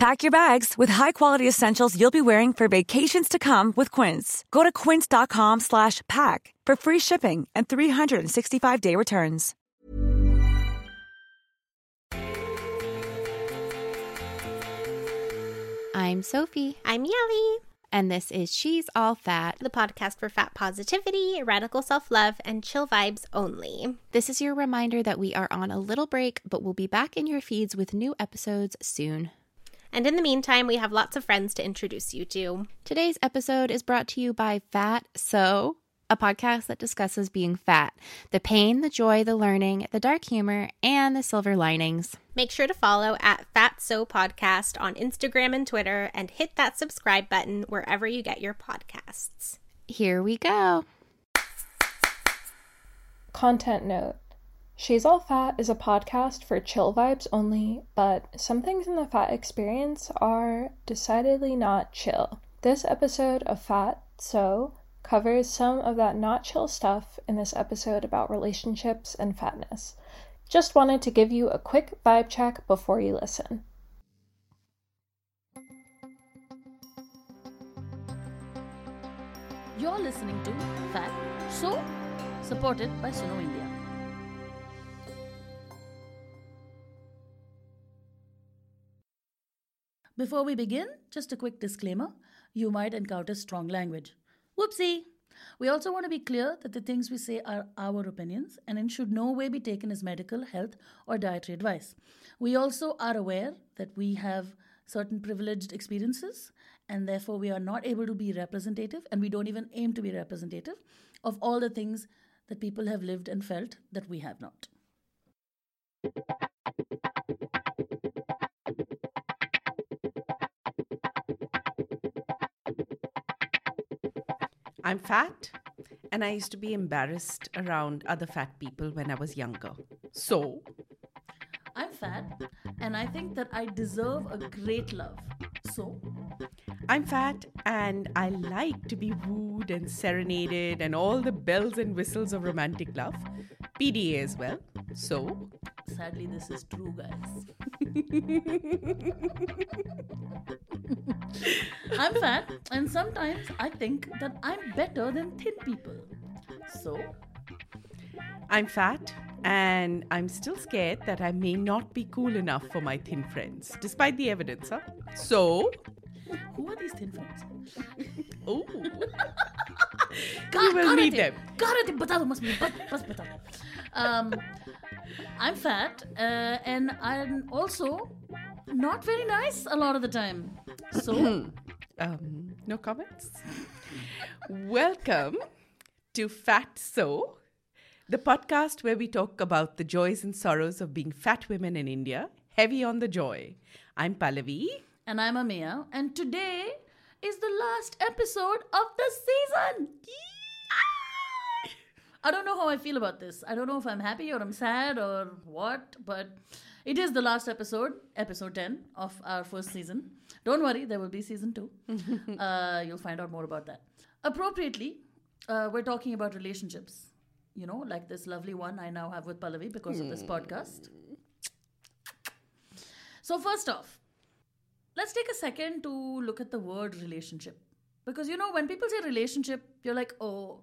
Pack your bags with high-quality essentials you'll be wearing for vacations to come with Quince. Go to quince.com slash pack for free shipping and 365-day returns. I'm Sophie, I'm Yelly, and this is She's All Fat. the podcast for fat positivity, radical self love, and chill vibes only. This is your reminder that we are on a little break, but we'll be back in your feeds with new episodes soon. And in the meantime, we have lots of friends to introduce you to. Today's episode is brought to you by Fat So, a podcast that discusses being fat the pain, the joy, the learning, the dark humor, and the silver linings. Make sure to follow at Fat So Podcast on Instagram and Twitter and hit that subscribe button wherever you get your podcasts. Here we go. Content note She's All Fat is a podcast for chill vibes only, but some things in the fat experience are decidedly not chill. This episode of Fat So covers some of that not chill stuff in this episode about relationships and fatness. Just wanted to give you a quick vibe check before you listen. You're listening to Fat So, supported by Suno India. Before we begin, just a quick disclaimer you might encounter strong language. Whoopsie! We also want to be clear that the things we say are our opinions and in should no way be taken as medical, health, or dietary advice. We also are aware that we have certain privileged experiences and therefore we are not able to be representative and we don't even aim to be representative of all the things that people have lived and felt that we have not. I'm fat, and I used to be embarrassed around other fat people when I was younger. So, I'm fat and I think that I deserve a great love. So, I'm fat, and I like to be wooed and serenaded and all the bells and whistles of romantic love. PDA as well. So, sadly, this is true, guys. I'm fat, and sometimes I think that I'm better than thin people. So, I'm fat, and I'm still scared that I may not be cool enough for my thin friends, despite the evidence, huh? So, who are these thin friends? oh. you will meet them. Um, I'm fat, uh, and I'm also not very nice a lot of the time. So, Um, no comments. Welcome to Fat So, the podcast where we talk about the joys and sorrows of being fat women in India, heavy on the joy. I'm Pallavi. and I'm Ameya, and today is the last episode of the season. I don't know how I feel about this. I don't know if I'm happy or I'm sad or what, but it is the last episode, episode 10 of our first season. Don't worry, there will be season 2. uh, you'll find out more about that. Appropriately, uh, we're talking about relationships. You know, like this lovely one I now have with Pallavi because of this podcast. So, first off, let's take a second to look at the word relationship. Because, you know, when people say relationship, you're like, oh,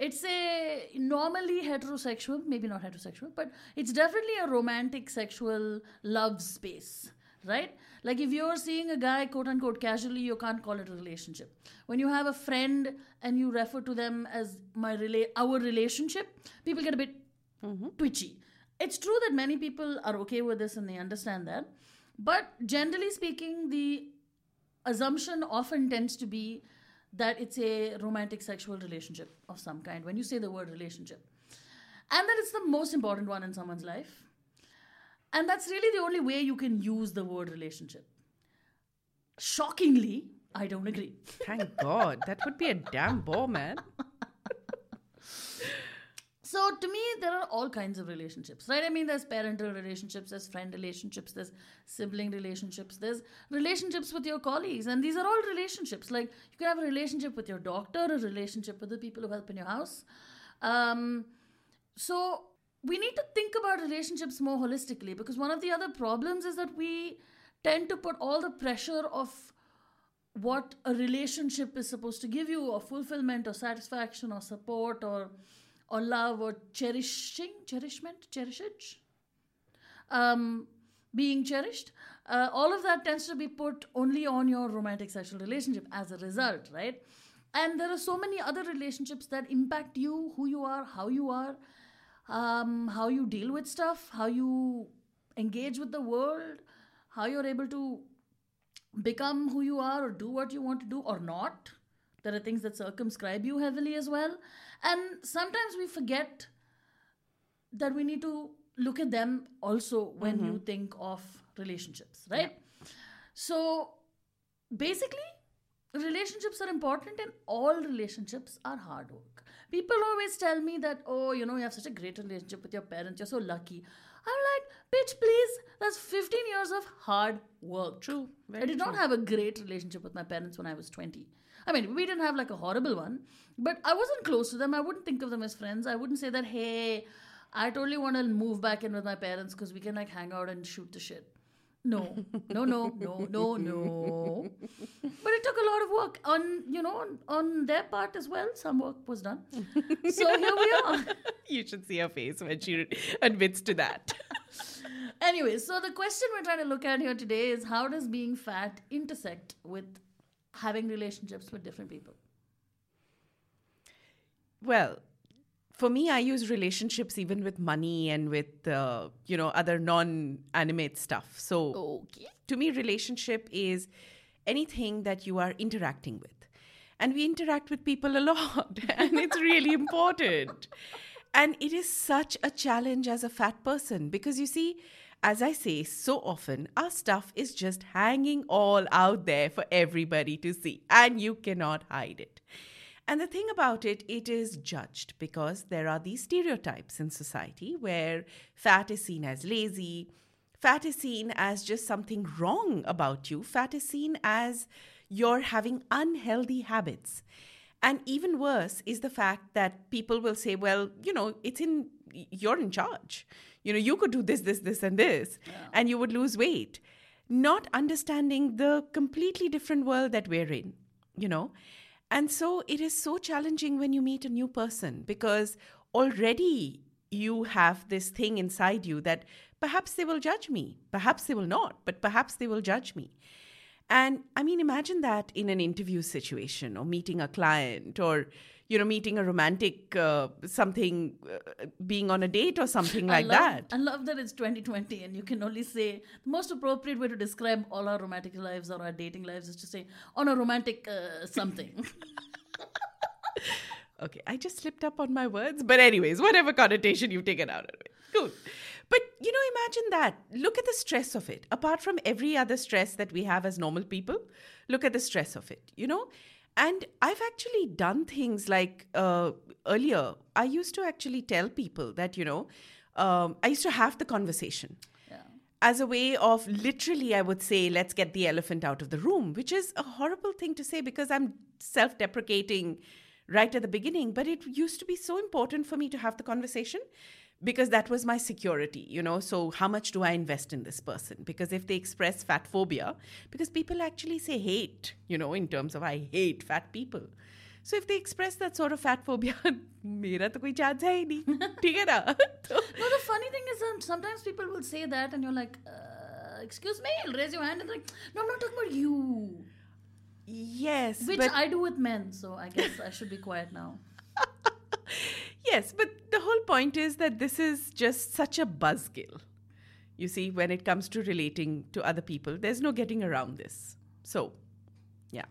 it's a normally heterosexual, maybe not heterosexual, but it's definitely a romantic sexual love space, right? Like if you're seeing a guy, quote unquote, casually, you can't call it a relationship. When you have a friend and you refer to them as my rela- our relationship, people get a bit mm-hmm. twitchy. It's true that many people are okay with this and they understand that. But generally speaking, the assumption often tends to be that it's a romantic sexual relationship of some kind when you say the word relationship. And that it's the most important one in someone's life. And that's really the only way you can use the word relationship. Shockingly, I don't agree. Thank God. That would be a damn bore, man. so to me, there are all kinds of relationships, right? I mean, there's parental relationships, there's friend relationships, there's sibling relationships, there's relationships with your colleagues, and these are all relationships. Like you can have a relationship with your doctor, a relationship with the people who help in your house. Um, so we need to think about relationships more holistically because one of the other problems is that we tend to put all the pressure of what a relationship is supposed to give you or fulfillment or satisfaction or support or or love or cherishing cherishment cherishage um, being cherished uh, all of that tends to be put only on your romantic sexual relationship as a result right and there are so many other relationships that impact you who you are how you are um, how you deal with stuff how you engage with the world how you're able to become who you are or do what you want to do or not. There are things that circumscribe you heavily as well. And sometimes we forget that we need to look at them also when you mm-hmm. think of relationships, right? So basically, relationships are important and all relationships are hard work. People always tell me that, oh, you know, you have such a great relationship with your parents, you're so lucky. I'm like, bitch, please, that's 15 years of hard work. True. I did not have a great relationship with my parents when I was 20. I mean, we didn't have like a horrible one, but I wasn't close to them. I wouldn't think of them as friends. I wouldn't say that, hey, I totally want to move back in with my parents because we can like hang out and shoot the shit. No, no, no, no, no, no. But it took a lot of work on, you know, on, on their part as well. Some work was done. So here we are. You should see her face when she admits to that. Anyway, so the question we're trying to look at here today is how does being fat intersect with having relationships with different people? Well, for me, I use relationships even with money and with, uh, you know, other non-animate stuff. So to me, relationship is anything that you are interacting with. And we interact with people a lot, and it's really important. And it is such a challenge as a fat person because you see, as I say so often, our stuff is just hanging all out there for everybody to see, and you cannot hide it. And the thing about it, it is judged because there are these stereotypes in society where fat is seen as lazy, fat is seen as just something wrong about you, fat is seen as you're having unhealthy habits. And even worse is the fact that people will say, well, you know, it's in, you're in charge. You know, you could do this, this, this, and this, and you would lose weight. Not understanding the completely different world that we're in, you know. And so it is so challenging when you meet a new person because already you have this thing inside you that perhaps they will judge me, perhaps they will not, but perhaps they will judge me. And I mean, imagine that in an interview situation or meeting a client or, you know, meeting a romantic uh, something, uh, being on a date or something like I love, that. I love that it's 2020 and you can only say the most appropriate way to describe all our romantic lives or our dating lives is to say on a romantic uh, something. Okay, I just slipped up on my words. But, anyways, whatever connotation you've taken out of it. Cool. But, you know, imagine that. Look at the stress of it. Apart from every other stress that we have as normal people, look at the stress of it, you know? And I've actually done things like uh, earlier, I used to actually tell people that, you know, um, I used to have the conversation as a way of literally, I would say, let's get the elephant out of the room, which is a horrible thing to say because I'm self deprecating right at the beginning. But it used to be so important for me to have the conversation because that was my security, you know. So, how much do I invest in this person? Because if they express fat phobia, because people actually say hate, you know, in terms of I hate fat people. So if they express that sort of fat phobia, मेरा तो कोई chance है ही नहीं ठीक है ना तो no, the funny thing is um, sometimes people will say that and you're like, uh, excuse me, you'll raise your hand and like, no, I'm not talking about you. yes Which but I do with men, so I guess I should be quiet now. yes but the whole point is that this is just such a buzzkill you see when it comes to relating to other people there's no getting around this so yeah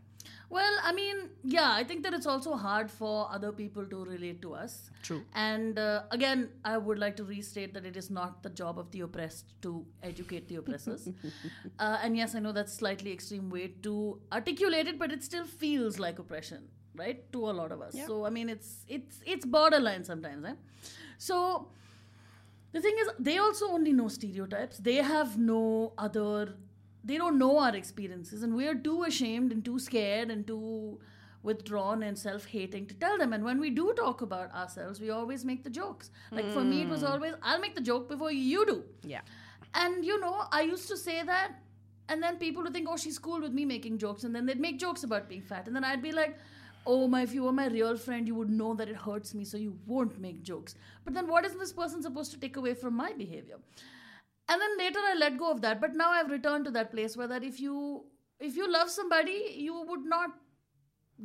Well, I mean, yeah, I think that it's also hard for other people to relate to us. True. And uh, again, I would like to restate that it is not the job of the oppressed to educate the oppressors. uh, and yes, I know that's slightly extreme way to articulate it, but it still feels like oppression. Right? To a lot of us. So I mean, it's it's it's borderline sometimes, eh? So the thing is, they also only know stereotypes. They have no other. They don't know our experiences, and we are too ashamed and too scared and too withdrawn and self-hating to tell them. And when we do talk about ourselves, we always make the jokes. Like for me, it was always, "I'll make the joke before you do." Yeah. And you know, I used to say that, and then people would think, oh, she's cool with me making jokes. And then they'd make jokes about being fat. And then I'd be like, oh, my, if you were my real friend, you would know that it hurts me, so you won't make jokes. But then what is this person supposed to take away from my behavior? And then later I let go of that. But now I've returned to that place where that if you if you love somebody, you would not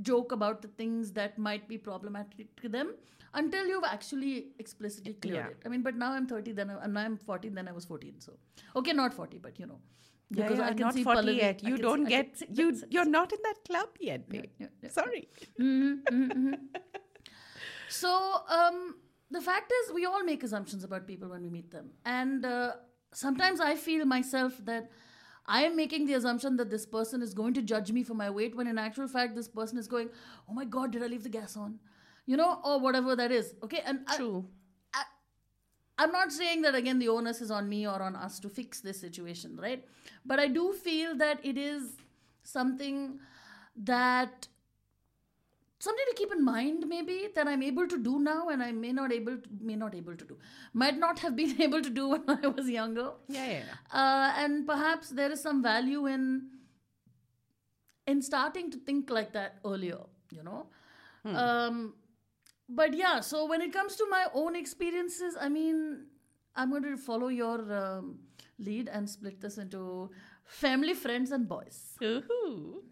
joke about the things that might be problematic to them until you've actually explicitly cleared Yeah. it. I mean, but now I'm 30, then I, and now I'm 14, then I was 14. So, okay, not 40, but you know. Yeah, Because yeah, I can not see 40 Pallavi- yet. You don't see- get see- you. You're not in that club yet, babe. yeah, yeah. Sorry. So, um, the fact is, we all make assumptions about people when we meet them. And uh, sometimes I feel myself that I am making the assumption that this person is going to judge me for my weight, when in actual fact, this person is going, Oh my God, did I leave the gas on? You know, or whatever that is. Okay. And I- True. I'm not saying that again the onus is on me or on us to fix this situation, right? But I do feel that it is something that something to keep in mind maybe that I'm able to do now and I may not able to, may not able to do. Might not have been able to do when I was younger. Yeah, yeah. yeah. Uh, and perhaps there is some value in in starting to think like that earlier you know um, but yeah so when it comes to my own experiences i mean i'm going to follow your um, lead and split this into family friends and boys Ooh.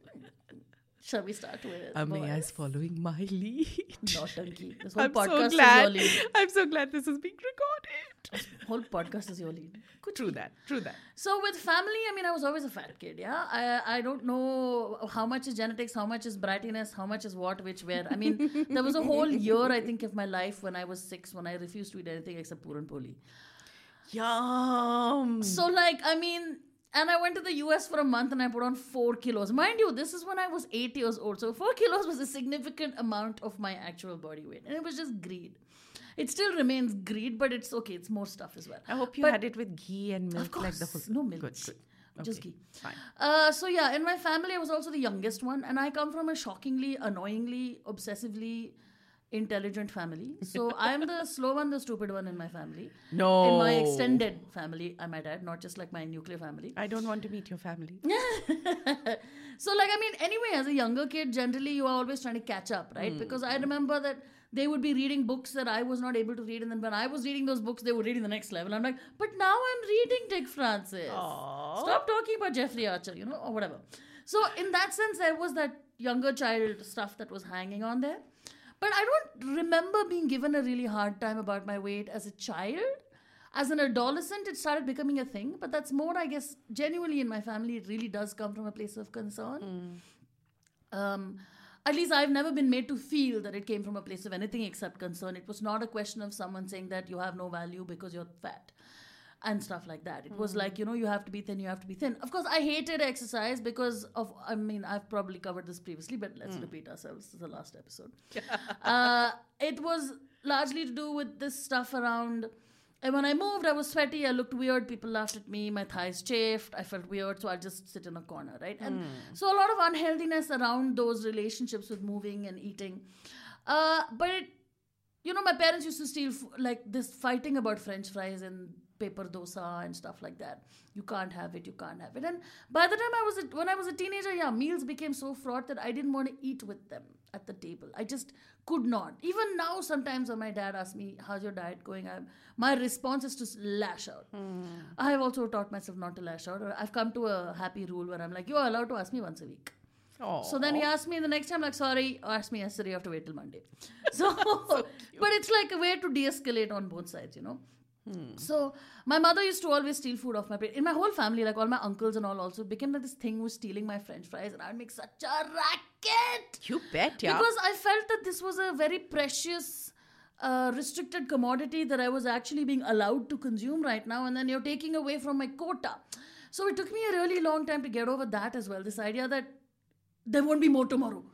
Shall we start with Ameya is following my lead. Nautanki. This whole I'm podcast so is your lead. I'm so glad this is being recorded. Whole podcast is your lead. True that. True that. So with family, I mean, I was always a fat kid. Yeah, I I don't know how much is genetics, how much is brattiness, how much is what, which, where. I mean, there was a whole year I think of my life when I was six when I refused to eat anything except puran poli. Yum. So like, I mean. And I went to the US for a month and I put on four kilos. Mind you, this is when I was eight years old. So four kilos was a significant amount of my actual body weight. And it was just greed. It still remains greed, but it's okay. It's more stuff as well. I hope you But- had it with ghee and milk course, like the whole. no milk. Good, good. Just ghee. Fine. Uh, so yeah, in my family, I was also the youngest one, and I come from a shockingly, annoyingly, obsessively intelligent family. So I am the slow one, the stupid one in my family. No. In my extended family, I might add, not just like my nuclear family. I don't want to meet your family. so like I mean, anyway, as a younger kid, generally you are always trying to catch up, right? Hmm. Because I remember that they would be reading books that I was not able to read, and then when I was reading those books, they were reading the next level. I'm like, but now I'm reading Dick Francis. Aww. Stop talking about Jeffrey Archer, you know, or whatever. So in that sense, there was that younger child stuff that was hanging on there. But I don't remember being given a really hard time about my weight as a child. As an adolescent, it started becoming a thing, but that's more, I guess, genuinely in my family, it really does come from a place of concern. Um, at least I've never been made to feel that it came from a place of anything except concern. It was not a question of someone saying that you have no value because you're fat and stuff like that. It was like, you know, you have to be thin, you have to be thin. Of course, I hated exercise because of, I mean, I've probably covered this previously, but let's repeat ourselves. This is the last episode. uh, it was largely to do with this stuff around. And when I moved, I was sweaty. I looked weird. People laughed at me. My thighs chafed. I felt weird. So I'll just sit in a corner, right? And so a lot of unhealthiness around those relationships with moving and eating. Uh, but it, you know, my parents used to steal like this fighting about French fries and paper dosa and stuff like that. You can't have it. You can't have it. And by the time I was a, when I was a teenager, yeah, meals became so fraught that I didn't want to eat with them at the table. I just could not. Even now, sometimes when my dad asks me, "How's your diet going?" I'm, my response is to lash out. Hmm. I have also taught myself not to lash out. Or I've come to a happy rule where I'm like, "You are allowed to ask me once a week." So then he asked me the next time, like, sorry, ask me yesterday, you have to wait till Monday. So, but it's like a way to de escalate on both sides, you know? So my mother used to always steal food off my plate. In my whole family, like all my uncles and all also became like this thing was stealing my French fries, and I'd make such a racket. You bet, yeah. Because I felt that this was a very precious, uh, restricted commodity that I was actually being allowed to consume right now, and then you're taking away from my quota. So it took me a really long time to get over that as well. This idea that there won't be more tomorrow.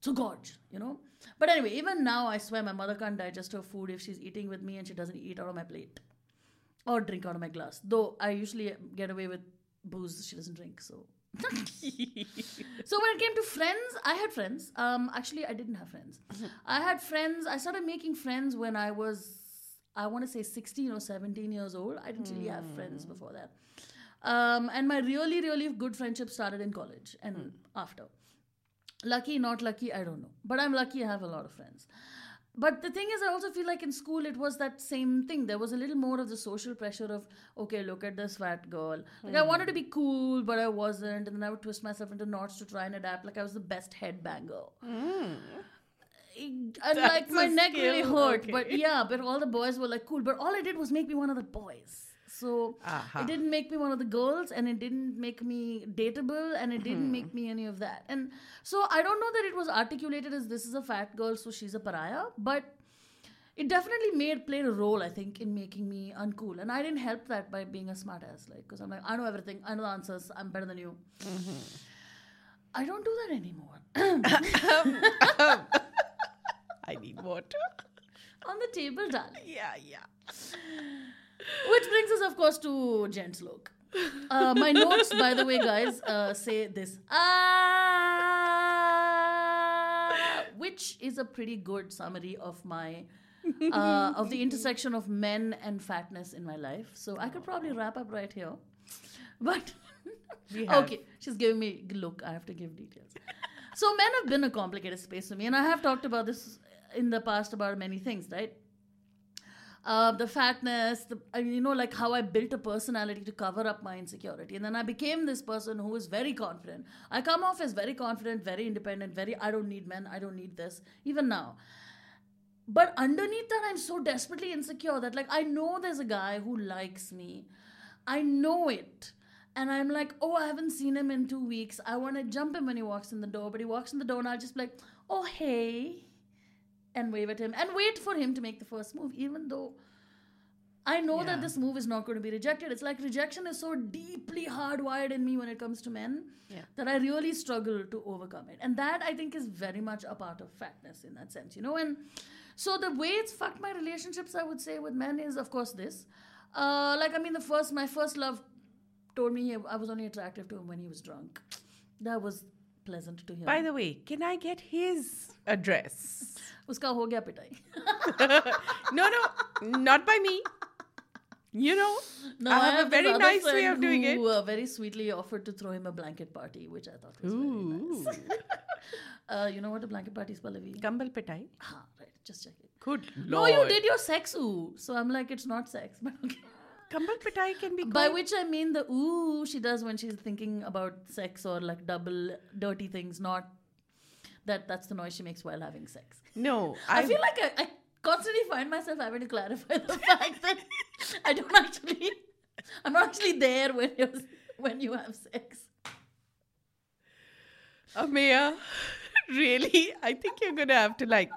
so gorge, you know. But anyway, even now, I swear my mother can't digest her food if she's eating with me and she doesn't eat out of my plate or drink out of my glass. Though I usually get away with booze she doesn't drink. So, so when it came to friends, I had friends. Um, actually, I didn't have friends. I had friends. I started making friends when I was, I want to say, sixteen or seventeen years old. I didn't really have friends before that. Um, and my really, really good friendship started in college and after. Lucky, not lucky, I don't know. But I'm lucky I have a lot of friends. But the thing is, I also feel like in school it was that same thing. There was a little more of the social pressure of, okay, look at this fat girl. Like I wanted to be cool, but I wasn't. And then I would twist myself into knots to try and adapt. Like I was the best headbanger. And like my neck really hurt. okay. But yeah, but all the boys were like cool. But all I did was make me one of the boys. So Aha. it didn't make me one of the girls and it didn't make me dateable and it didn't hmm. make me any of that. And so I don't know that it was articulated as this is a fat girl, so she's a pariah, but it definitely made played a role, I think, in making me uncool. And I didn't help that by being a smartass, like because I'm like, I know everything, I know the answers, I'm better than you. Mm-hmm. I don't do that anymore. I need water. On the table, darling. Yeah, yeah. Which brings us, of course, to gents look. Uh, my notes, by the way, guys, uh, say this. Ah, which is a pretty good summary of my uh, of the intersection of men and fatness in my life. So I could probably wrap up right here, but okay, she's giving me look. I have to give details. So men have been a complicated space for me, and I have talked about this in the past about many things, right? Uh, the fatness, the, you know, like how I built a personality to cover up my insecurity. And then I became this person who is very confident. I come off as very confident, very independent, very, I don't need men, I don't need this, even now. But underneath that, I'm so desperately insecure that, like, I know there's a guy who likes me. I know it. And I'm like, oh, I haven't seen him in two weeks. I want to jump him when he walks in the door. But he walks in the door, and I'll just be like, oh, hey and wave at him and wait for him to make the first move, even though I know Yeah. that this move is not going to be rejected. It's like rejection is so deeply hardwired in me when it comes to men Yeah. that I really struggle to overcome it. And that I think is very much a part of fatness in that sense, you know. And so the way it's fucked my relationships, I would say, with men is, of course, this. Uh, like, I mean, the first, my first love told me I was only attractive to him when he was drunk. That was pleasant to hear. By the way, can I get his address? Uska ho gaya pitai. no, no, not by me. You know, No, I have a very nice way of doing who, it. Uh, very sweetly offered to throw him a blanket party, which I thought was Ooh. very nice. uh, you know what a blanket party is, Pallavi? Kambal Petai. Ah, right, just check it. Good No, lord. you did your sex ooh. So I'm like, it's not sex, but okay. Kambal Petai can be By which I mean the ooh she does when she's thinking about sex or like double dirty things, not that that's the noise she makes while having sex. No, I, feel like I, I constantly find myself having to clarify the fact that I don't actually, I'm not actually there when you when you have sex. Ameya, really? I think you're gonna have to like,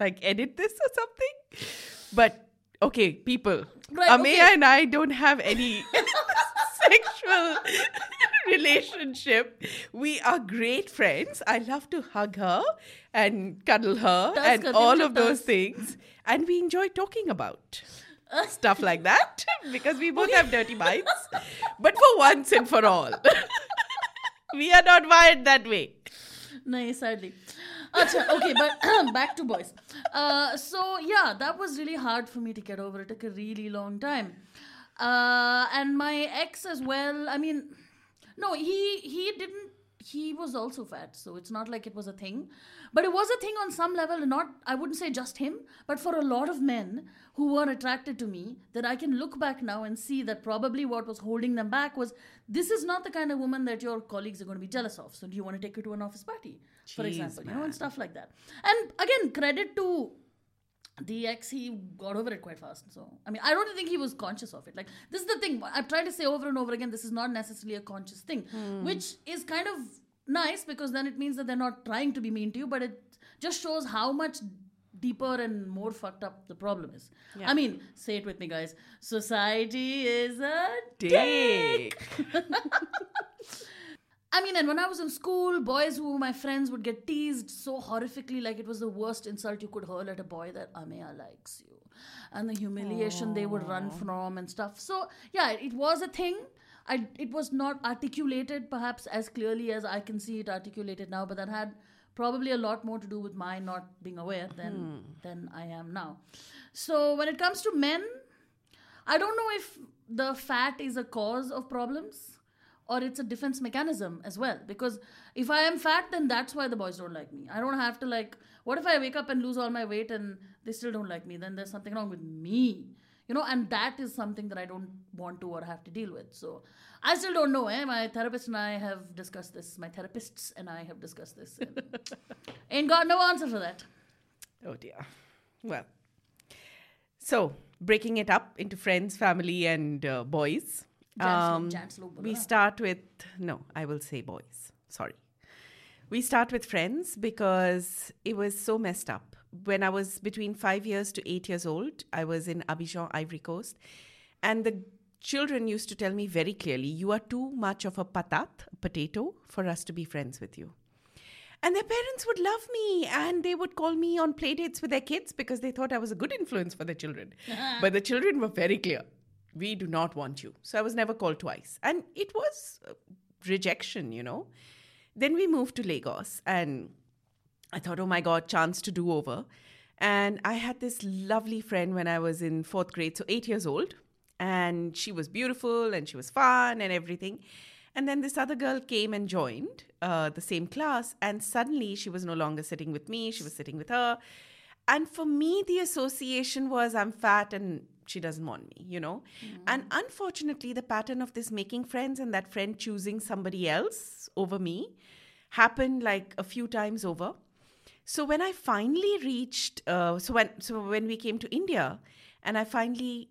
like edit this or something. But okay, people, Right, Ameya okay. and I don't have any sexual relationship. We are great friends. I love to hug her and cuddle her and all of those things, and we enjoy talking about. Stuff like that because we both have dirty minds. But for once and for all, we are not wired that way. No, sadly. Acha, okay, but back to boys. Uh, so yeah, that was really hard for me to get over. It took a really long time. Uh, and my ex as well. I mean, no, he he didn't. He was also fat, so it's not like it was a thing. But it was a thing on some level, not I wouldn't say just him, but for a lot of men who were attracted to me, that I can look back now and see that probably what was holding them back was this is not the kind of woman that your colleagues are going to be jealous of. So do you want to take her to an office party, for Jeez, example, you know, and stuff like that. And again, credit to the ex he got over it quite fast. So i mean i don't think he was conscious of it. Like this is the thing. I'm trying to say over and over again this is not necessarily a conscious thing hmm. which is kind of nice because then it means that they're not trying to be mean to you but it just shows how much deeper and more fucked up the problem is. I mean say it with me guys. Society is a Dick. I mean, and when I was in school, boys who were my friends would get teased so horrifically, like it was the worst insult you could hurl at a boy that Ameya likes you. And the humiliation they would run from and stuff. So, yeah, it was a thing. I, it was not articulated perhaps as clearly as I can see it articulated now, but that had probably a lot more to do with my not being aware than hmm. than I am now. So when it comes to men, I don't know if the fat is a cause of problems or it's a defense mechanism as well. Because if I am fat, then that's why the boys don't like me. I don't have to like. What if I wake up and lose all my weight and they still don't like me? Then there's something wrong with me. You know, and that is something that I don't want to or have to deal with. So I still don't know. Eh? My therapist and I have discussed this. My therapists and I have discussed this. and Ain't got no answer for that. Oh dear. Well, so breaking it up into friends, family, and uh, boys. Jans um, we start with no, I will say boys. Sorry. We start with friends because it was so messed up. When I was between five years to eight years old, I was in Abidjan, Ivory Coast, and the children used to tell me very clearly, "You are too much of a patat, a potato, for us to be friends with you." And their parents would love me and they would call me on play dates with their kids because they thought I was a good influence for their children. but the children were very clear we do not want you. So I was never called twice. And it was uh, rejection, you know. Then we moved to Lagos and I thought, oh my God, chance to do over. And I had this lovely friend when I was in fourth grade, so eight years old. And she was beautiful and she was fun and everything. And then this other girl came and joined uh, the same class. And suddenly she was no longer sitting with me, she was sitting with her. And for me, the association was I'm fat and she doesn't want me, you know? And unfortunately, the pattern of this making friends and that friend choosing somebody else over me happened like a few times over. So when I finally reached, uh, so when so when we came to India, and I finally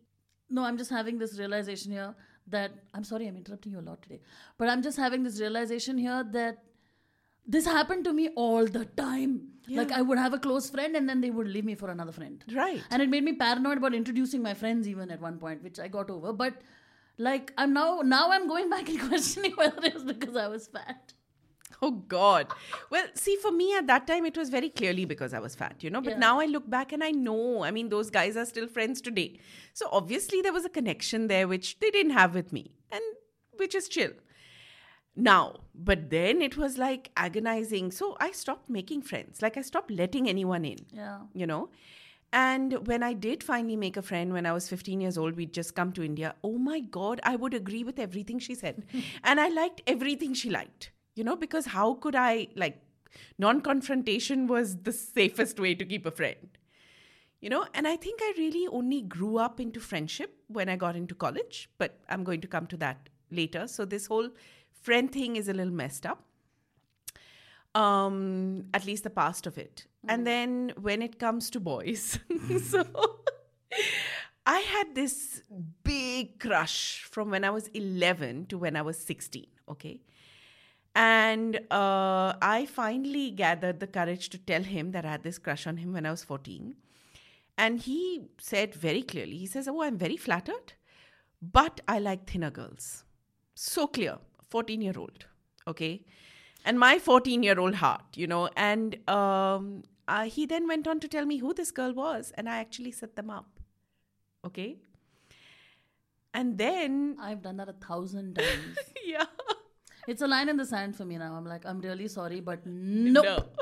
No, I'm just having this realization here that I'm sorry, I'm interrupting you a lot today, but I'm just having this realization here that this happened to me all the time. Like I would have a close friend and then they would leave me for another friend. Right. And it made me paranoid about introducing my friends even at one point, which I got over. But like I'm now now I'm going back and questioning whether it was because I was fat. Oh God. Well, see, for me at that time, it was very clearly because I was fat, you know. But Yeah. now I look back and I know, I mean, those guys are still friends today. So obviously there was a connection there which they didn't have with me, and which is chill. Now, but then it was like agonizing. So I stopped making friends. Like I stopped letting anyone in Yeah. you know. And when I did finally make a friend when I was 15 years old, we'd just come to India. Oh my God, I would agree with everything she said. and I liked everything she liked, you know, because how could I, like, non confrontation was the safest way to keep a friend, you know. And I think I really only grew up into friendship when I got into college, but I'm going to come to that later. So this whole friend thing is a little messed up. Um at least the past of it. And then when it comes to boys so i had this big crush from when i was 11 to when i was 16 okay? And uh, i finally gathered the courage to tell him that i had this crush on him when i was 14 and he said very clearly he says oh i'm very flattered but i like thinner girls. So clear 14 year old okay and my 14 year old heart you know and um, uh, he then went on to tell me who this girl was and i actually set them up okay and then I've done that a thousand times. yeah it's a line in the sand for me now. I'm like, I'm really sorry, but nope. no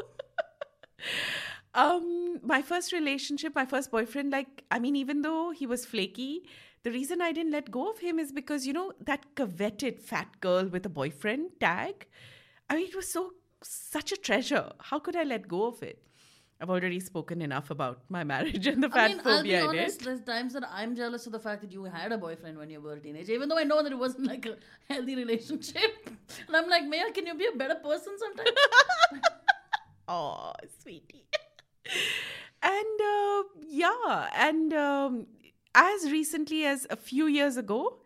um my first relationship my first boyfriend like i mean even though he was flaky the reason i didn't let go of him is because you know that coveted fat girl with a boyfriend tag i mean it was so such a treasure how could i let go of it i've already spoken enough about my marriage and the fat I mean, I'll be phobia honest, there's times that I'm jealous of the fact that you had a boyfriend when you were a teenager, even though I know that it wasn't like a healthy relationship. And I'm like, Maya, can you be a better person sometimes? Oh, sweetie. and uh, yeah, and um, as recently as a few years ago,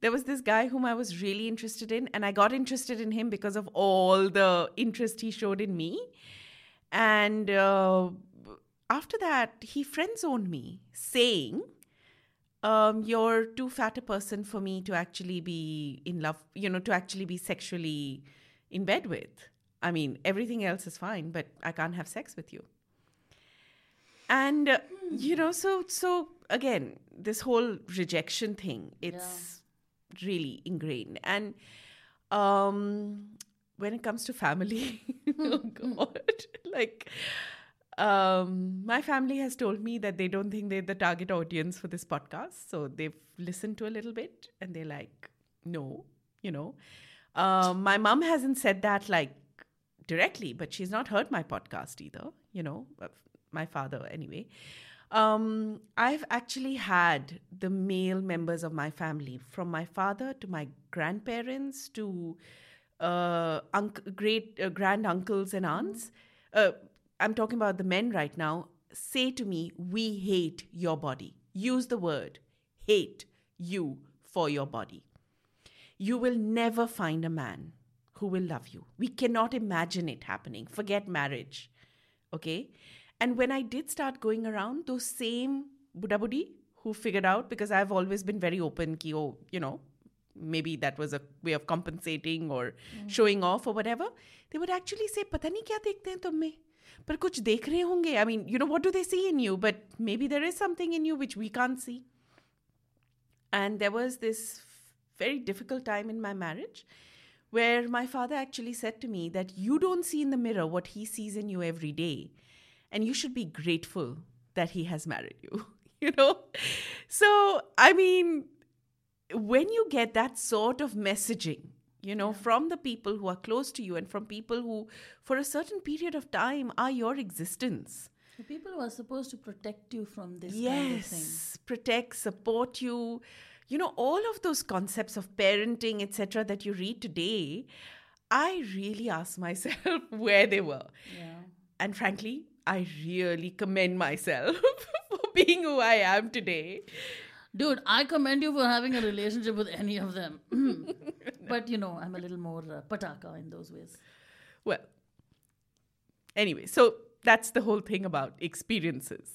there was this guy whom I was really interested in, and I got interested in him because of all the interest he showed in me. And uh, after that, he friend zoned me, saying, um, "You're too fat a person for me to actually be in love. You know, to actually be sexually in bed with. I mean, everything else is fine, but I can't have sex with you. And uh, you know, so so again, this whole rejection thing, it's really ingrained. And um when it comes to family, oh god, like um, my family has told me that they don't think they're the target audience for this podcast. So they've listened to a little bit and they're like, no, you know. Um, my mom hasn't said that like directly, but she's not heard my podcast either, you know, my father anyway. Um, I've actually had the male members of my family, from my father to my grandparents to uh, unc- great uh, grand uncles and aunts. Uh, I'm talking about the men right now, say to me, We hate your body. Use the word hate you for your body. You will never find a man who will love you. We cannot imagine it happening. Forget marriage. Okay? And when I did start going around, those same Buddha Buddhi who figured out, because I've always been very open, ki, oh, you know, maybe that was a way of compensating or showing off or whatever, they would actually say, पता नहीं क्या देखते हैं तुम में पर कुछ देख रहे होंगे I mean, you know, what do they see in you? But maybe there is something in you which we can't see. And there was this very difficult time in my marriage where my father actually said to me that you don't see in the mirror what he sees in you every day. And you should be grateful that he has married you, you know? So, I mean, when you get that sort of messaging, you know, from the people who are close to you and from people who, for a certain period of time, are your existence. The people who are supposed to protect you from this kind of thing. Yes, protect, support you. You know, all of those concepts of parenting, etc., that you read today, I really ask myself where they were. Yeah. And frankly, I really commend myself for being who I am today. Dude, I commend you for having a relationship with any of them. but you know, I'm a little more uh, pataka in those ways. Well, anyway, so that's the whole thing about experiences.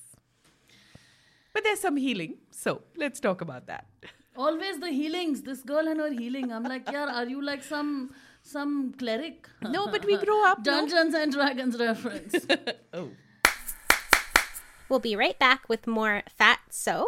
But there's some healing, so let's talk about that. Always the healings. This girl and her healing. I'm like, yeah, are you like some some cleric? No, but we grow up. no? Dungeons and Dragons reference. Oh. We'll be right back with more Fat So.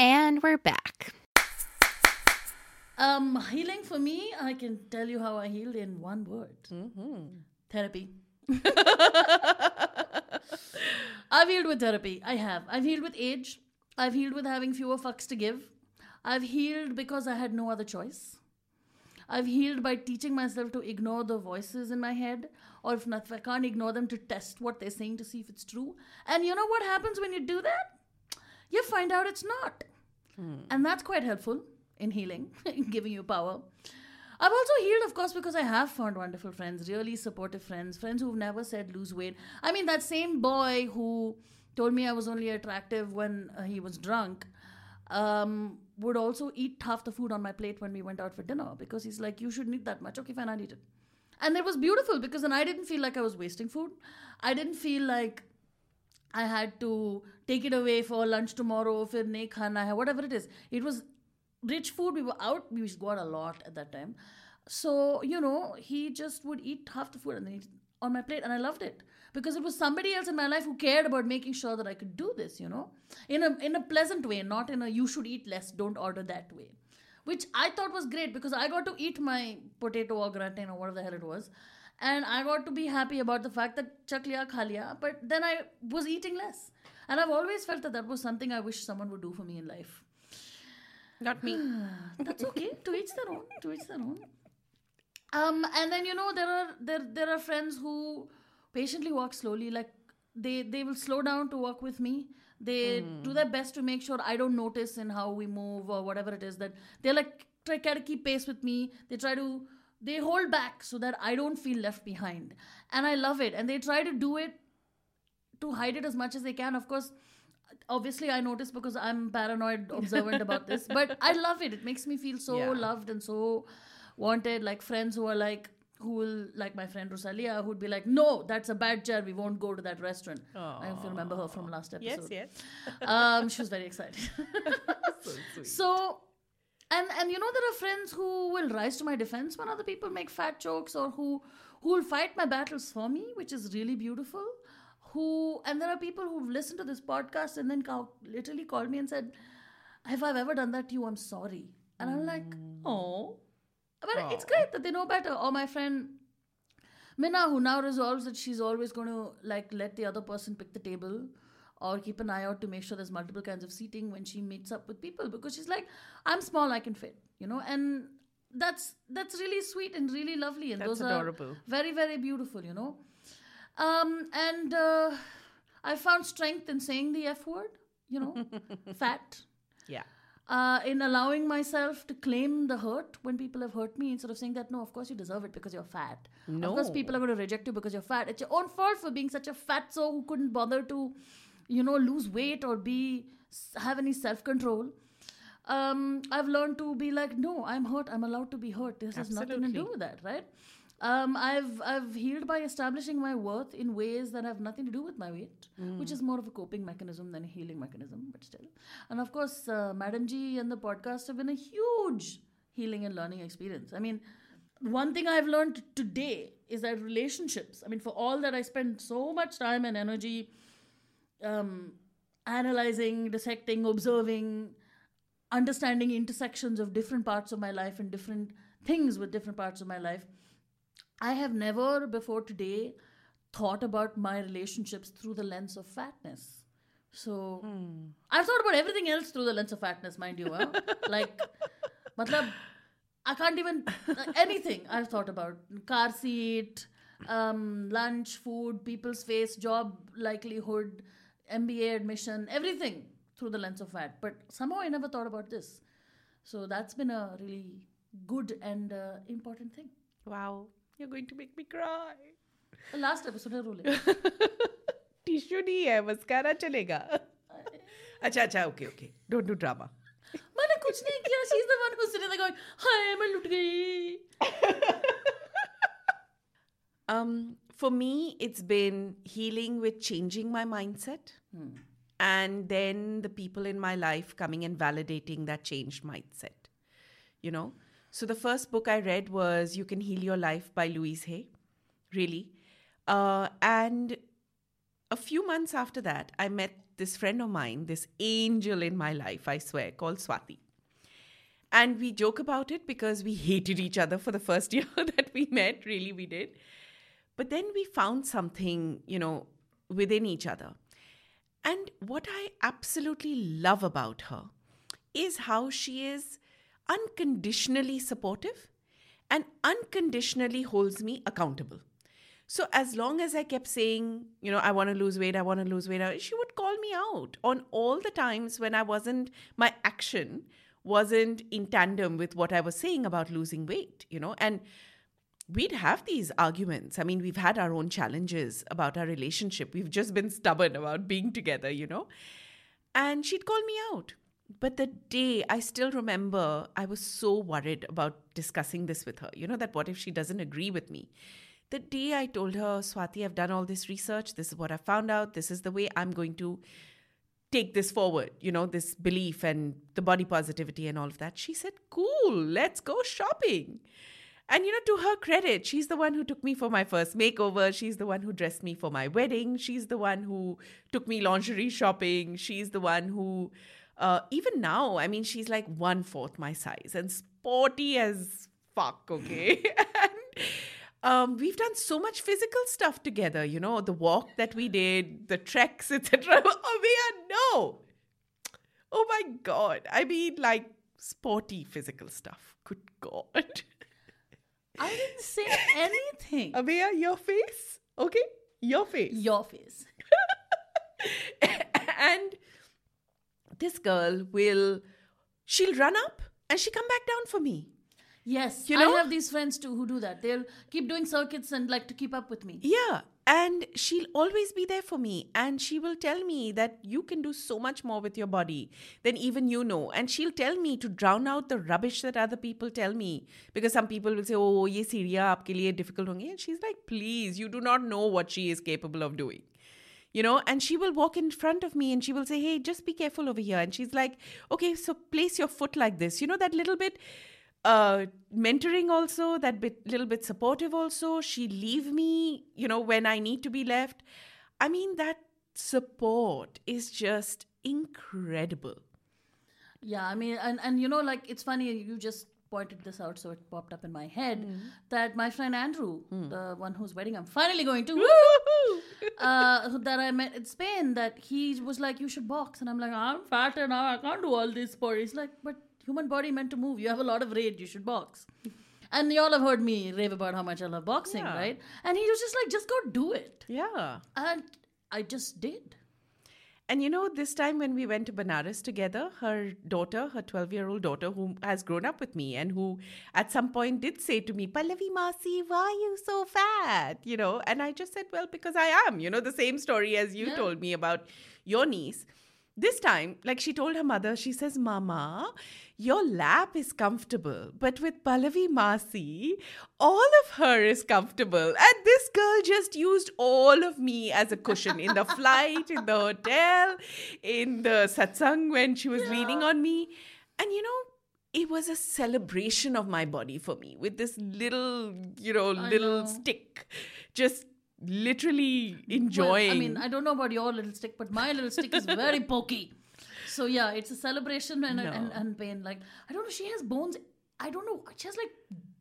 And we're back. um, healing for me, I can tell you how I healed in one word. Therapy. I've healed with therapy. I have. I've healed with age. I've healed with having fewer fucks to give. I've healed because I had no other choice. I've healed by teaching myself to ignore the voices in my head, or if, not, if I can't ignore them, to test what they're saying to see if it's true. And you know what happens when you do that? You find out it's not. And that's quite helpful in healing, in giving you power. I've also healed, of course, because I have found wonderful friends, really supportive friends, friends who've never said lose weight. I mean, that same boy who told me I was only attractive when uh, he was drunk um, would also eat half the food on my plate when we went out for dinner because he's like, You shouldn't eat that much. Okay, fine, I'll eat it. And it was beautiful because then I didn't feel like I was wasting food. I didn't feel like I had to take it away for lunch tomorrow, fir nahi khana hai, whatever it is. It was rich food. We were out. We got a lot at that time. So, you know, he just would eat half the food and then eat on my plate. And I loved it because it was somebody else in my life who cared about making sure that I could do this, you know, in a, in a pleasant way, not in a you should eat less, don't order that way. Which I thought was great because I got to eat my potato or gratin or whatever the hell it was. And I got to be happy about the fact that chak liya, kha liya, but then I was eating less. And I've always felt that that was something I wish someone would do for me in life. Not me. That's okay. to each their own. To each their own. Um, and then you know there are there there are friends who patiently walk slowly. Like they they will slow down to walk with me. They do their best to make sure I don't notice in how we move or whatever it is that they like try to keep pace with me. They try to they hold back so that I don't feel left behind. And I love it. And they try to do it to hide it as much as they can. Of course, obviously I notice because I'm paranoid, observant about this, but I love it. It makes me feel so Yeah. loved and so wanted. Like friends who are like, who will, like my friend Rosalia, who'd be like, no, that's a bad chair. We won't go to that restaurant. I don't if you remember her from last Yes, episode. yes. Um, she was very excited. so, and and you know there are friends who will rise to my defense when other people make fat jokes or who who will fight my battles for me, which is really beautiful. Who and there are people who've listened to this podcast and then literally called me and said, "If I've ever done that to you, I'm sorry." And I'm like, "Oh." But it's great that they know better. Or my friend Minna, who now resolves that she's always going to like let the other person pick the table or keep an eye out to make sure there's multiple kinds of seating when she meets up with people because she's like, I'm small, I can fit, you know, and that's that's really sweet and really lovely, and That's those adorable. are very very beautiful, you know. Um, and uh, I found strength in saying the F word, you know, fat Yeah. uh, in allowing myself to claim the hurt when people have hurt me instead of saying that no of course you deserve it because you're fat no. of course people are going to reject you because you're fat it's your own fault for being such a fat fatso who couldn't bother to you know lose weight or be have any self-control um, i've learned to be like no i'm hurt i'm allowed to be hurt this has nothing to do with that right um, I've I've healed by establishing my worth in ways that have nothing to do with my weight, which is more of a coping mechanism than a healing mechanism, but still. And of course, uh, Madam G and the podcast have been a huge healing and learning experience. I mean, one thing I've learned today is that relationships. I mean, for all that I spend so much time and energy um, analyzing, dissecting, observing, understanding intersections of different parts of my life and different things with different parts of my life. I have never before today thought about my relationships through the lens of fatness. So I've thought about everything else through the lens of fatness, mind you. Huh? like, matlab, I can't even anything I've thought about car seat, um, lunch, food, people's face, job likelihood, MBA admission, everything through the lens of fat. But somehow I never thought about this. So that's been a really good and uh, important thing. Wow. You're going to make me cry. The last episode है रोले tissue नहीं है mascara चलेगा अच्छा अच्छा okay okay don't do drama मैंने कुछ नहीं किया she's the one who's sitting there going हाय मैं लुट गई Um, for me, it's been healing with changing my mindset. and then the people in my life coming and validating that changed mindset. You know? So the first book I read was You Can Heal Your Life by Louise Hay. Really. Uh, and a few months after that, I met this friend of mine, this angel in my life, I swear, called Swati. And we joke about it because we hated each other for the first year that we met. Really, we did. But then we found something, you know, within each other. And what I absolutely love about her is how she is unconditionally supportive and unconditionally holds me accountable. So as long as I kept saying, you know, I want to lose weight, I want to lose weight, she would call me out on all the times when I wasn't, my action wasn't in tandem with what I was saying about losing weight, you know, and we'd have these arguments. I mean, we've had our own challenges about our relationship. We've just been stubborn about being together, you know. And she'd call me out. But the day I still remember, I was so worried about discussing this with her. You know, that what if she doesn't agree with me? The day I told her, Swati, I've done all this research. This is what I found out. This is the way I'm going to take this forward, you know, this belief and the body positivity and all of that. She said, Cool, let's go shopping. And you know, to her credit, she's the one who took me for my first makeover. She's the one who dressed me for my wedding. She's the one who took me lingerie shopping. She's the one who, uh, even now, I mean, she's like one fourth my size and sporty as fuck, okay? and um, we've done so much physical stuff together, you know, the walk that we did, the treks, etc. Oh, Mia, no. Oh my God. I mean, like sporty physical stuff. Good God. I didn't say anything. Ameya, your face. Okay? Your face. Your face. and this girl will, she'll run up and she come back down for me. Yes, You know? I have these friends too who do that. They'll keep doing circuits and like to keep up with me. Yeah. And she'll always be there for me. And she will tell me that you can do so much more with your body than even you know. And she'll tell me to drown out the rubbish that other people tell me. Because some people will say, oh, ye Syria aapke liye difficult honge. And she's like, please, you do not know what she is capable of doing. You know, and she will walk in front of me and she will say, hey, just be careful over here. And she's like, okay, so place your foot like this. You know, that little bit uh mentoring also that bit little bit supportive also she leave me you know when i need to be left i mean that support is just incredible Yeah, I mean, and, and you know, like it's funny, you just pointed this out, so it popped up in my head that my friend Andrew, the one whose wedding I'm finally going to, uh, that I met in Spain, that he was like, You should box. And I'm like, I'm fatter now, I can't do all this sport. He's like, But human body meant to move. You have a lot of rage, you should box. And y'all have heard me rave about how much I love boxing, Yeah. right? And he was just like, Just go do it. yeah And I just did. and you know this time when we went to banaras together her daughter her 12 year old daughter who has grown up with me and who at some point did say to me pallavi masi why are you so fat you know and i just said well because i am you know the same story as you Yeah. told me about your niece this time like she told her mother she says mama your lap is comfortable but with pallavi masi all of her is comfortable. And this girl just used all of me as a cushion in the flight in the hotel in the satsang when she was leaning on me. And you know it was a celebration of my body for me with this little you know little know. stick just literally enjoying Well, I mean, I don't know about your little stick, but my little stick is very pokey. So yeah, it's a celebration and, and, and pain. Like I don't know, she has bones. I don't know. She has like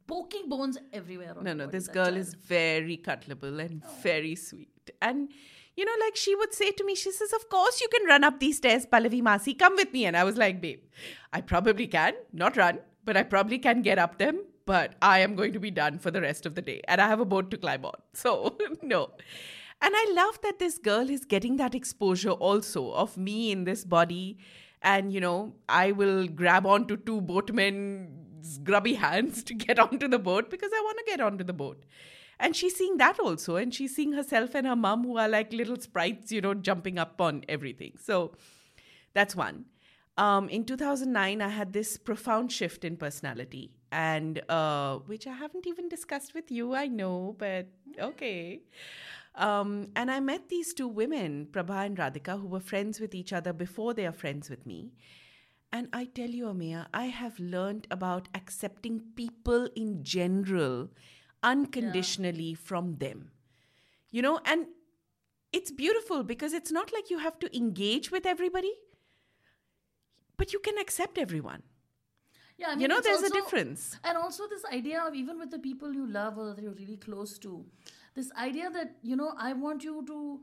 poking bones everywhere. No, no, this girl child. is very cuddleable and oh. very sweet. And, you know, like she would say to me, she says, Of course you can run up these stairs, Pallavi Masi, come with me. And I was like, Babe, I probably can, not run, but I probably can get up them. But I am going to be done for the rest of the day. And I have a boat to climb on. So, no. And I love that this girl is getting that exposure also of me in this body. And, you know, I will grab onto two boatmen's grubby hands to get onto the boat because I want to get onto the boat. And she's seeing that also. And she's seeing herself and her mum, who are like little sprites, you know, jumping up on everything. So that's one. Um, in 2009, I had this profound shift in personality, and uh, which I haven't even discussed with you, I know, but okay. Um, and I met these two women, Prabha and Radhika, who were friends with each other before they are friends with me. And I tell you, Ameya, I have learned about accepting people in general unconditionally from them. You know, and it's beautiful because it's not like you have to engage with everybody, but you can accept everyone. Yeah, I mean, you know, there's a difference. And also this idea of even with the people you love or that you're really close to, this idea that, you know, I want you to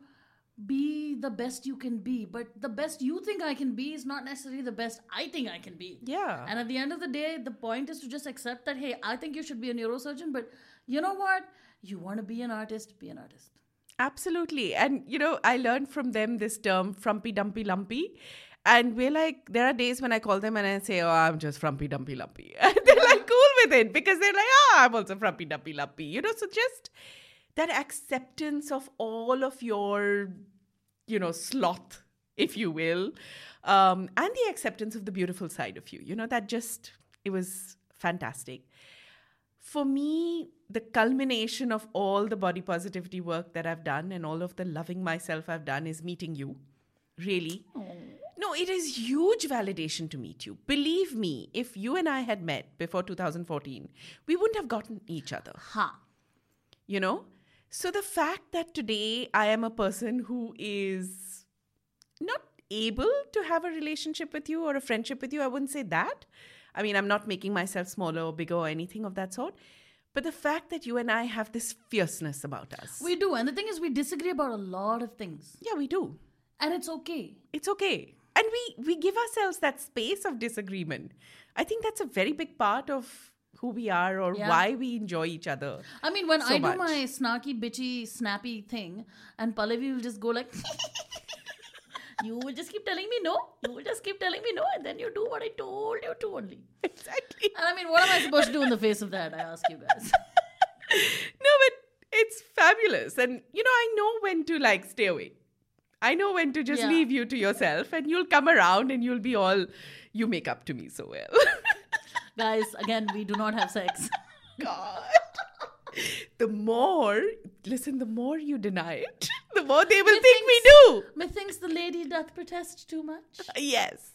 be the best you can be, but the best you think I can be is not necessarily the best I think I can be. Yeah. And at the end of the day, the point is to just accept that, hey, I think you should be a neurosurgeon, but you know what? You want to be an artist, be an artist. Absolutely. And, you know, I learned from them this term, frumpy dumpy lumpy. And we're like, there are days when I call them and I say, oh, I'm just frumpy dumpy lumpy. And they're like cool with it because they're like, oh, I'm also frumpy dumpy lumpy. You know, so just that acceptance of all of your, you know, sloth, if you will, um, and the acceptance of the beautiful side of you. You know, that just, it was fantastic for me, the culmination of all the body positivity work that I've done and all of the loving myself I've done is meeting you. Really. No, it is huge validation to meet you. Believe me, if you and I had met before 2014, we wouldn't have gotten each other. Ha. You know? So the fact that today I am a person who is not able to have a relationship with you or a friendship with you, I wouldn't say that. I mean, I'm not making myself smaller or bigger or anything of that sort. But the fact that you and I have this fierceness about us. We do. And the thing is, we disagree about a lot of things. yeah, we do. And it's okay. It's okay. And we, we give ourselves that space of disagreement. I think that's a very big part of who we are or Yeah. why we enjoy each other. I mean, when So I do much. my snarky, bitchy, snappy thing, and Pallavi will just go like, You will just keep telling me no. You will just keep telling me no, and then you do what I told you to only. Exactly. And I mean, what am I supposed to do in the face of that? I ask you guys. No, but it's fabulous. And, you know, I know when to like stay away. I know when to just Yeah. leave you to yourself and you'll come around and you'll be all, you make up to me so well. guys, again, we do not have sex. God. The more, listen, the more you deny it, the more they will think we do. Methinks the lady doth protest too much. Yes.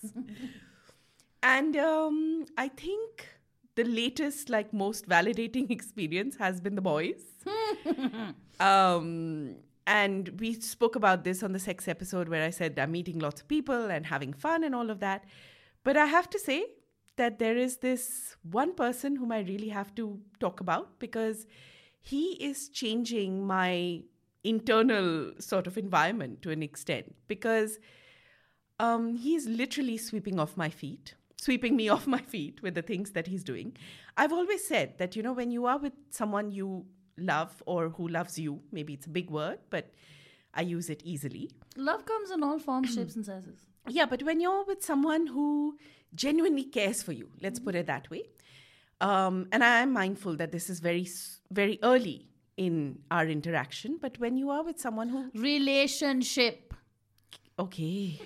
and um, I think the latest, like most validating experience has been the boys. um, and we spoke about this on the sex episode where I said I'm meeting lots of people and having fun and all of that. But I have to say that there is this one person whom I really have to talk about because he is changing my internal sort of environment to an extent because um, he's literally sweeping off my feet, sweeping me off my feet with the things that he's doing. I've always said that, you know, when you are with someone you love or who loves you, maybe it's a big word, but I use it easily. Love comes in all forms, shapes, and sizes. Yeah, but when you're with someone who genuinely cares for you, let's put it that way. Um, and I am mindful that this is very, very early in our interaction, but when you are with someone who Relationship. Okay.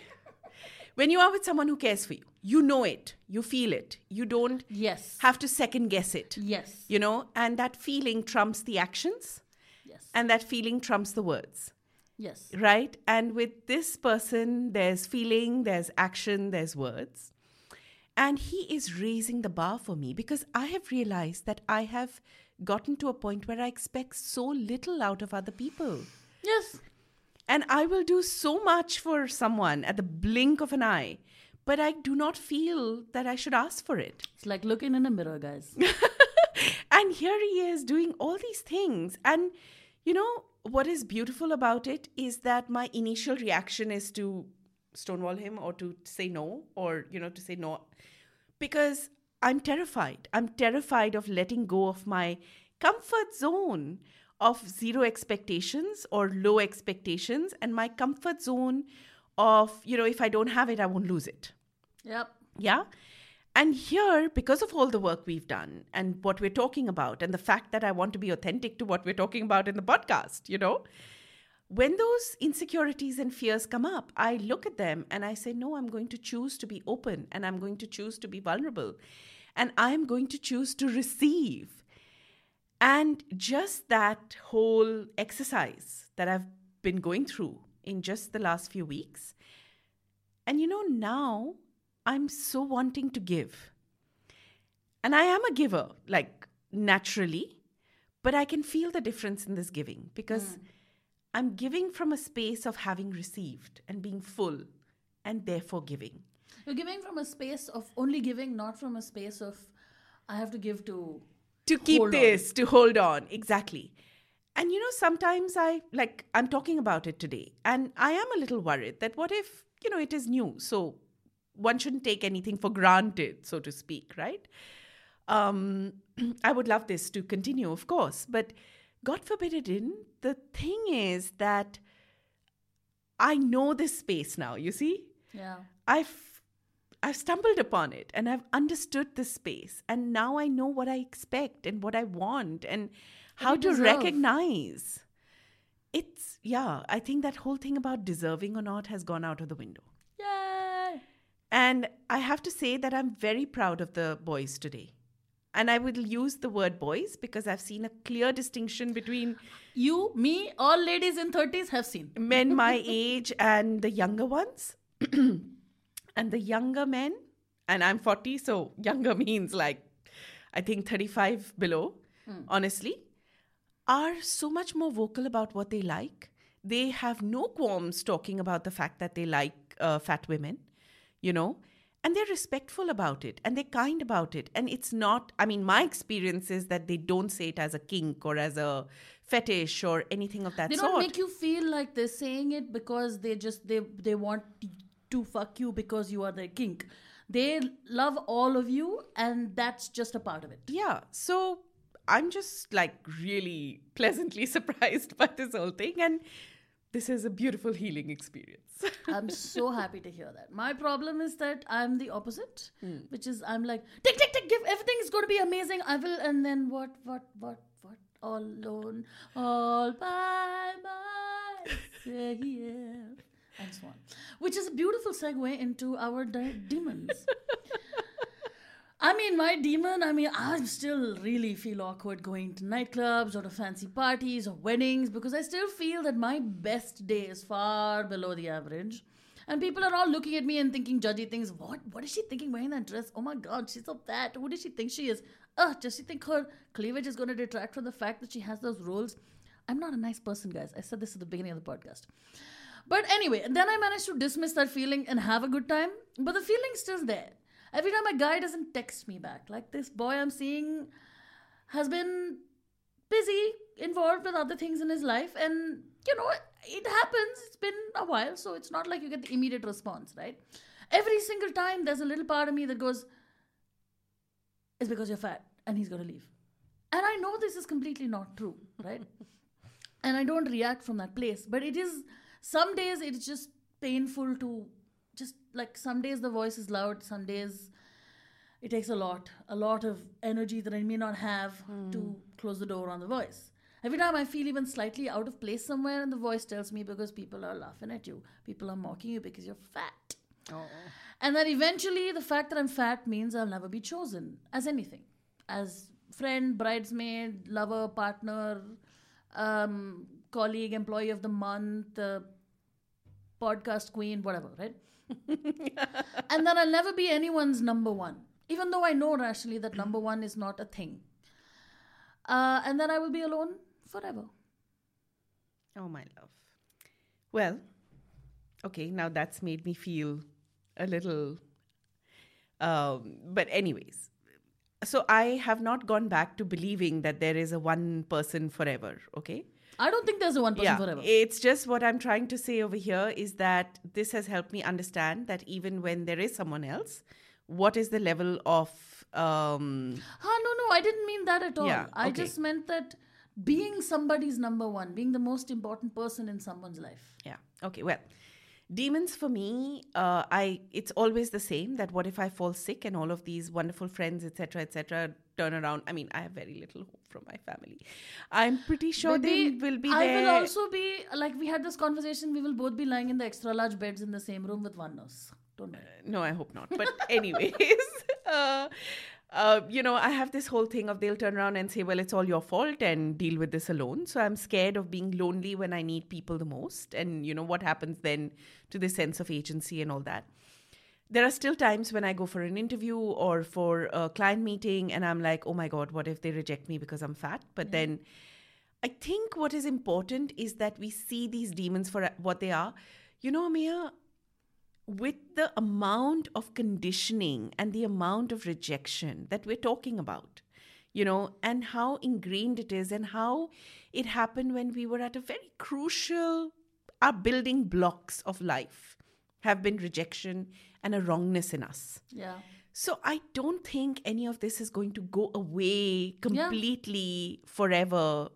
when you are with someone who cares for you, you know it, you feel it, you don't Yes. have to second guess it, Yes. you know, and that feeling trumps the actions Yes. and that feeling trumps the words, Yes. right? And with this person, there's feeling, there's action, there's words. And he is raising the bar for me because I have realized that I have gotten to a point where I expect so little out of other people. Yes. And I will do so much for someone at the blink of an eye, but I do not feel that I should ask for it. It's like looking in a mirror, guys. And here he is doing all these things. And, you know, what is beautiful about it is that my initial reaction is to stonewall him or to say no or, you know, to say no because I'm terrified. I'm terrified of letting go of my comfort zone of zero expectations or low expectations and my comfort zone of, you know, if I don't have it, I won't lose it. Yep. Yeah. And here, because of all the work we've done and what we're talking about, and the fact that I want to be authentic to what we're talking about in the podcast, you know, when those insecurities and fears come up, I look at them and I say, no, I'm going to choose to be open and I'm going to choose to be vulnerable and I'm going to choose to receive. And just that whole exercise that I've been going through in just the last few weeks. And you know, now I'm so wanting to give. And I am a giver, like naturally, but I can feel the difference in this giving because mm. I'm giving from a space of having received and being full and therefore giving. You're giving from a space of only giving, not from a space of I have to give to. to keep Hold on. this, to hold on. Exactly. And you know, sometimes I like, I'm talking about it today, and I am a little worried that what if, you know, it is new. So one shouldn't take anything for granted, so to speak, right? Um, I would love this to continue, of course, but God forbid it didn't. The thing is that I know this space now, you see? Yeah. I've I've stumbled upon it and I've understood this space and now I know what I expect and what I want and how to deserve. recognize. It's yeah, I think that whole thing about deserving or not has gone out of the window. And I have to say that I'm very proud of the boys today. And I will use the word boys because I've seen a clear distinction between You, me, all ladies in 30s have seen. men my age and the younger ones. and the younger men, and I'm 40, so younger means like, I think 35 below, honestly, are so much more vocal about what they like. They have no qualms talking about the fact that they like uh, fat women, you know, and they're respectful about it and they're kind about it. And it's not i mean my experience is that they don't say it as a kink or as a fetish or anything of that they sort. don't make you feel like they're saying it because they just they they want to fuck you because you are their kink. They love all of you and that's just a part of it. Yeah so i'm just like really pleasantly surprised by this whole thing. And this is a beautiful healing experience. I'm so happy to hear that. My problem is that i'm the opposite Hmm. which is i'm like tick tick tick give everything is going to be amazing i will and then what what what what? All alone. All by myself. And so on. Which is a beautiful segue into our di- demons I mean, my demon, I mean, I still really feel awkward going to nightclubs or to fancy parties or weddings because I still feel that my best day is far below the average. And people are all looking at me and thinking judgy things. What? What is she thinking wearing that dress? Oh my god, she's so fat. Who does she think she is? Ugh, does she think her cleavage is going to detract from the fact that she has those rolls? I'm not a nice person, guys. I said this at the beginning of the podcast. But anyway, then I managed to dismiss that feeling and have a good time. But the feeling's still there. Every time a guy doesn't text me back, like this boy I'm seeing has been busy, involved with other things in his life, and you know, it happens. It's been a while, so it's not like you get the immediate response, right? Every single time, there's a little part of me that goes, It's because you're fat, and he's gonna leave. And I know this is completely not true, right? and I don't react from that place, but it is some days it's just painful to just like some days the voice is loud some days it takes a lot a lot of energy that i may not have to close the door on the voice. Every time i feel even slightly out of place somewhere and the voice tells me because people are laughing at you people are mocking you because you're fat. And then eventually the fact that i'm fat means i'll never be chosen as anything as friend bridesmaid lover partner um, colleague employee of the month uh, podcast queen whatever right and then I'll never be anyone's number one, even though I know rationally that number one is not a thing. Uh, and then I will be alone forever. Oh, my love. Well, okay, now that's made me feel a little. Um, but, anyways, so I have not gone back to believing that there is a one person forever, okay? I don't think there's a one person yeah, forever. It's just what I'm trying to say over here is that this has helped me understand that even when there is someone else, what is the level of. Um, Ah, no, no, I didn't mean that at all. Yeah, I just meant that being somebody's number one, being the most important person in someone's life. Yeah. Okay. Well, demons for me, uh, I it's always the same. That what if I fall sick and all of these wonderful friends, etc., etc., turn around? I mean, I have very little hope from my family. I'm pretty sure they will be I there. will also be, like we had this conversation, we will both be lying in the extra large beds in the same room with one nurse. Don't worry. no, I hope not. But anyways, uh, uh, you know, I have this whole thing of they'll turn around and say, "Well, it's all your fault," and deal with this alone. So I'm scared of being lonely when I need people the most, and you know what happens then to the sense of agency and all that. There are still times when I go for an interview or for a client meeting, and I'm like, "Oh my god, what if they reject me because I'm fat?" But mm-hmm. then. I think what is important is that we see these demons for what they are. You know, Mia, with the amount of conditioning and the amount of rejection that we're talking about, you know, and how ingrained it is, and how it happened when we were at a very crucial, our building blocks of life have been rejection and a wrongness in us. Yeah. So I don't think any of this is going to go away completely forever.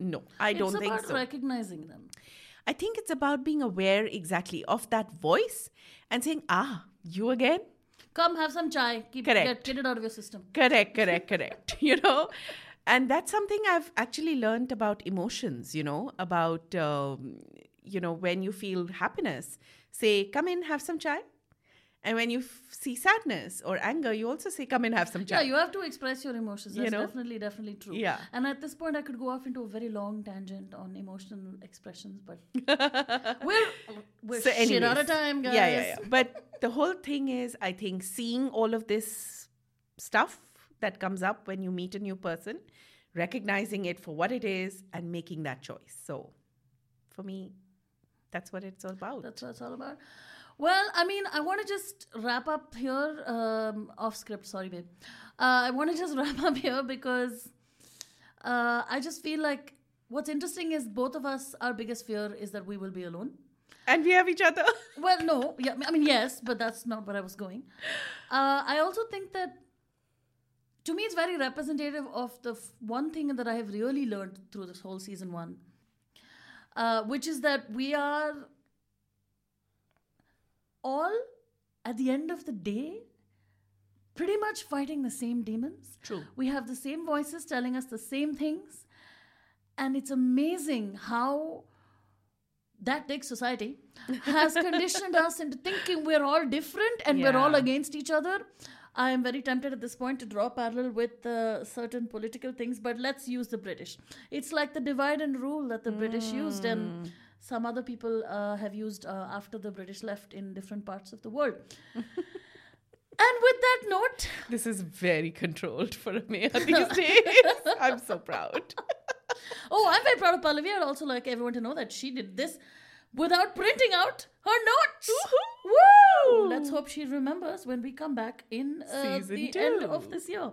No, I don't it's think about so. recognizing them. I think it's about being aware exactly of that voice and saying, ah, you again? Come have some chai. Keep Correct. Get, get it out of your system. Correct, correct, correct. You know? And that's something I've actually learned about emotions, you know, about, um, you know, when you feel happiness, say, come in, have some chai. And when you f- see sadness or anger, you also say, come and have some chai. Yeah, you have to express your emotions. You That's know? definitely, definitely true. Yeah. And at this point, I could go off into a very long tangent on emotional expressions, but we're, we're So shit out of time, guys. Yeah, yeah, yeah. But the whole thing is, I think, seeing all of this stuff that comes up when you meet a new person, recognizing it for what it is, and making that choice. So, for me, that's what it's all about. That's what it's all about. Well, I mean, I want to just wrap up here um, off script. Sorry, babe. Uh, I want to just wrap up here because uh, I just feel like what's interesting is both of us, our biggest fear is that we will be alone. And we have each other. Well, no, yeah, I mean, yes, but that's not where I was going. Uh, I also think that to me, it's very representative of the f- one thing that I have really learned through this whole season one, uh, which is that we are all, at the end of the day, pretty much fighting the same demons. True. We have the same voices telling us the same things. And it's amazing how that big society has conditioned us into thinking we're all different and we're all against each other. I am very tempted at this point to draw a parallel with uh, certain political things, but let's use the British. It's like the divide and rule that the British used, and some other people uh, have used uh, after the British left in different parts of the world. and with that note, This is very controlled for Ameya these days. I'm so proud. Oh, I'm very proud of Pallavi. I'd also like everyone to know that she did this without printing out her notes. Woo! Let's hope she remembers when we come back in uh, the two. end of this year.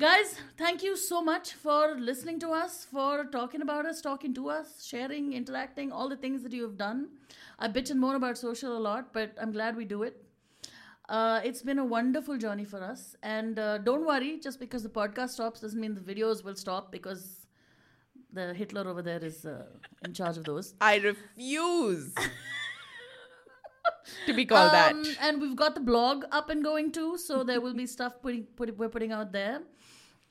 Guys, thank you so much for listening to us, for talking about us, talking to us, sharing, interacting, all the things that you have done. I bitch and moan about social a lot, but I'm glad we do it. Uh, it's been a wonderful journey for us. And uh, don't worry, just because the podcast stops doesn't mean the videos will stop because the Hitler over there is uh, in charge of those. I refuse to be called Um, that. And we've got the blog up and going too, so there will be stuff putting, put, we're putting out there.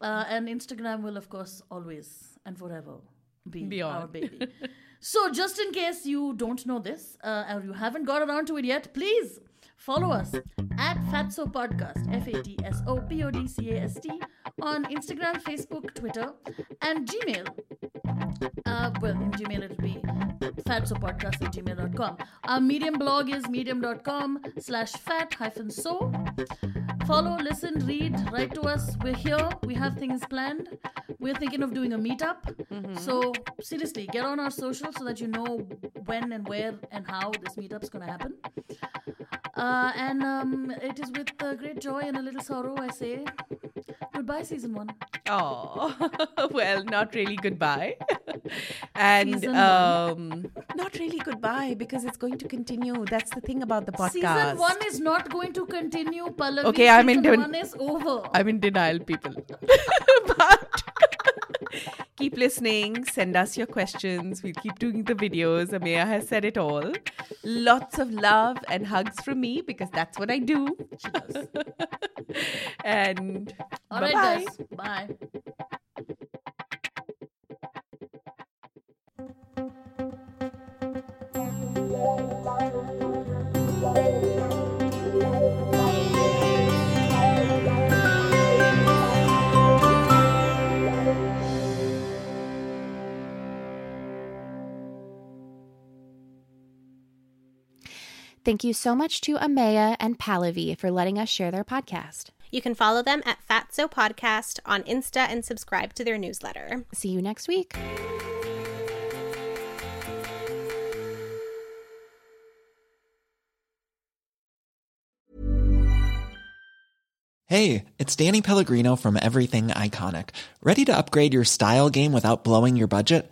Uh, and Instagram will, of course, always and forever be Be on. our baby. so, just in case you don't know this uh, or you haven't got around to it yet, please follow us at Fatso Podcast, F A T S O P O D C A S T, on Instagram, Facebook, Twitter, and Gmail. Uh, well, in Gmail it'll be fatsopodcast at gmail.com. Our Medium blog is medium.com slash fat hyphen so. Follow, listen, read, write to us. We're here. We have things planned. We're thinking of doing a meetup. So, seriously, get on our social so that you know when and where and how this meetup's going to happen. Uh, and um, it is with uh, great joy and a little sorrow I say goodbye, season one. Oh, well, not really goodbye. and um, not really goodbye because it's going to continue. That's the thing about the podcast. Season one is not going to continue, Pallavi. Okay, I'm in den- one is over. I'm in denial, people. but keep listening. Send us your questions. We'll keep doing the videos. Ameya has said it all. Lots of love and hugs from me because that's what I do. She does. and All bye right, guys. Bye. Thank you so much to Ameya and Pallavi for letting us share their podcast. You can follow them at Fatso Podcast on Insta and subscribe to their newsletter. See you next week. Hey, it's Danny Pellegrino from Everything Iconic. Ready to upgrade your style game without blowing your budget?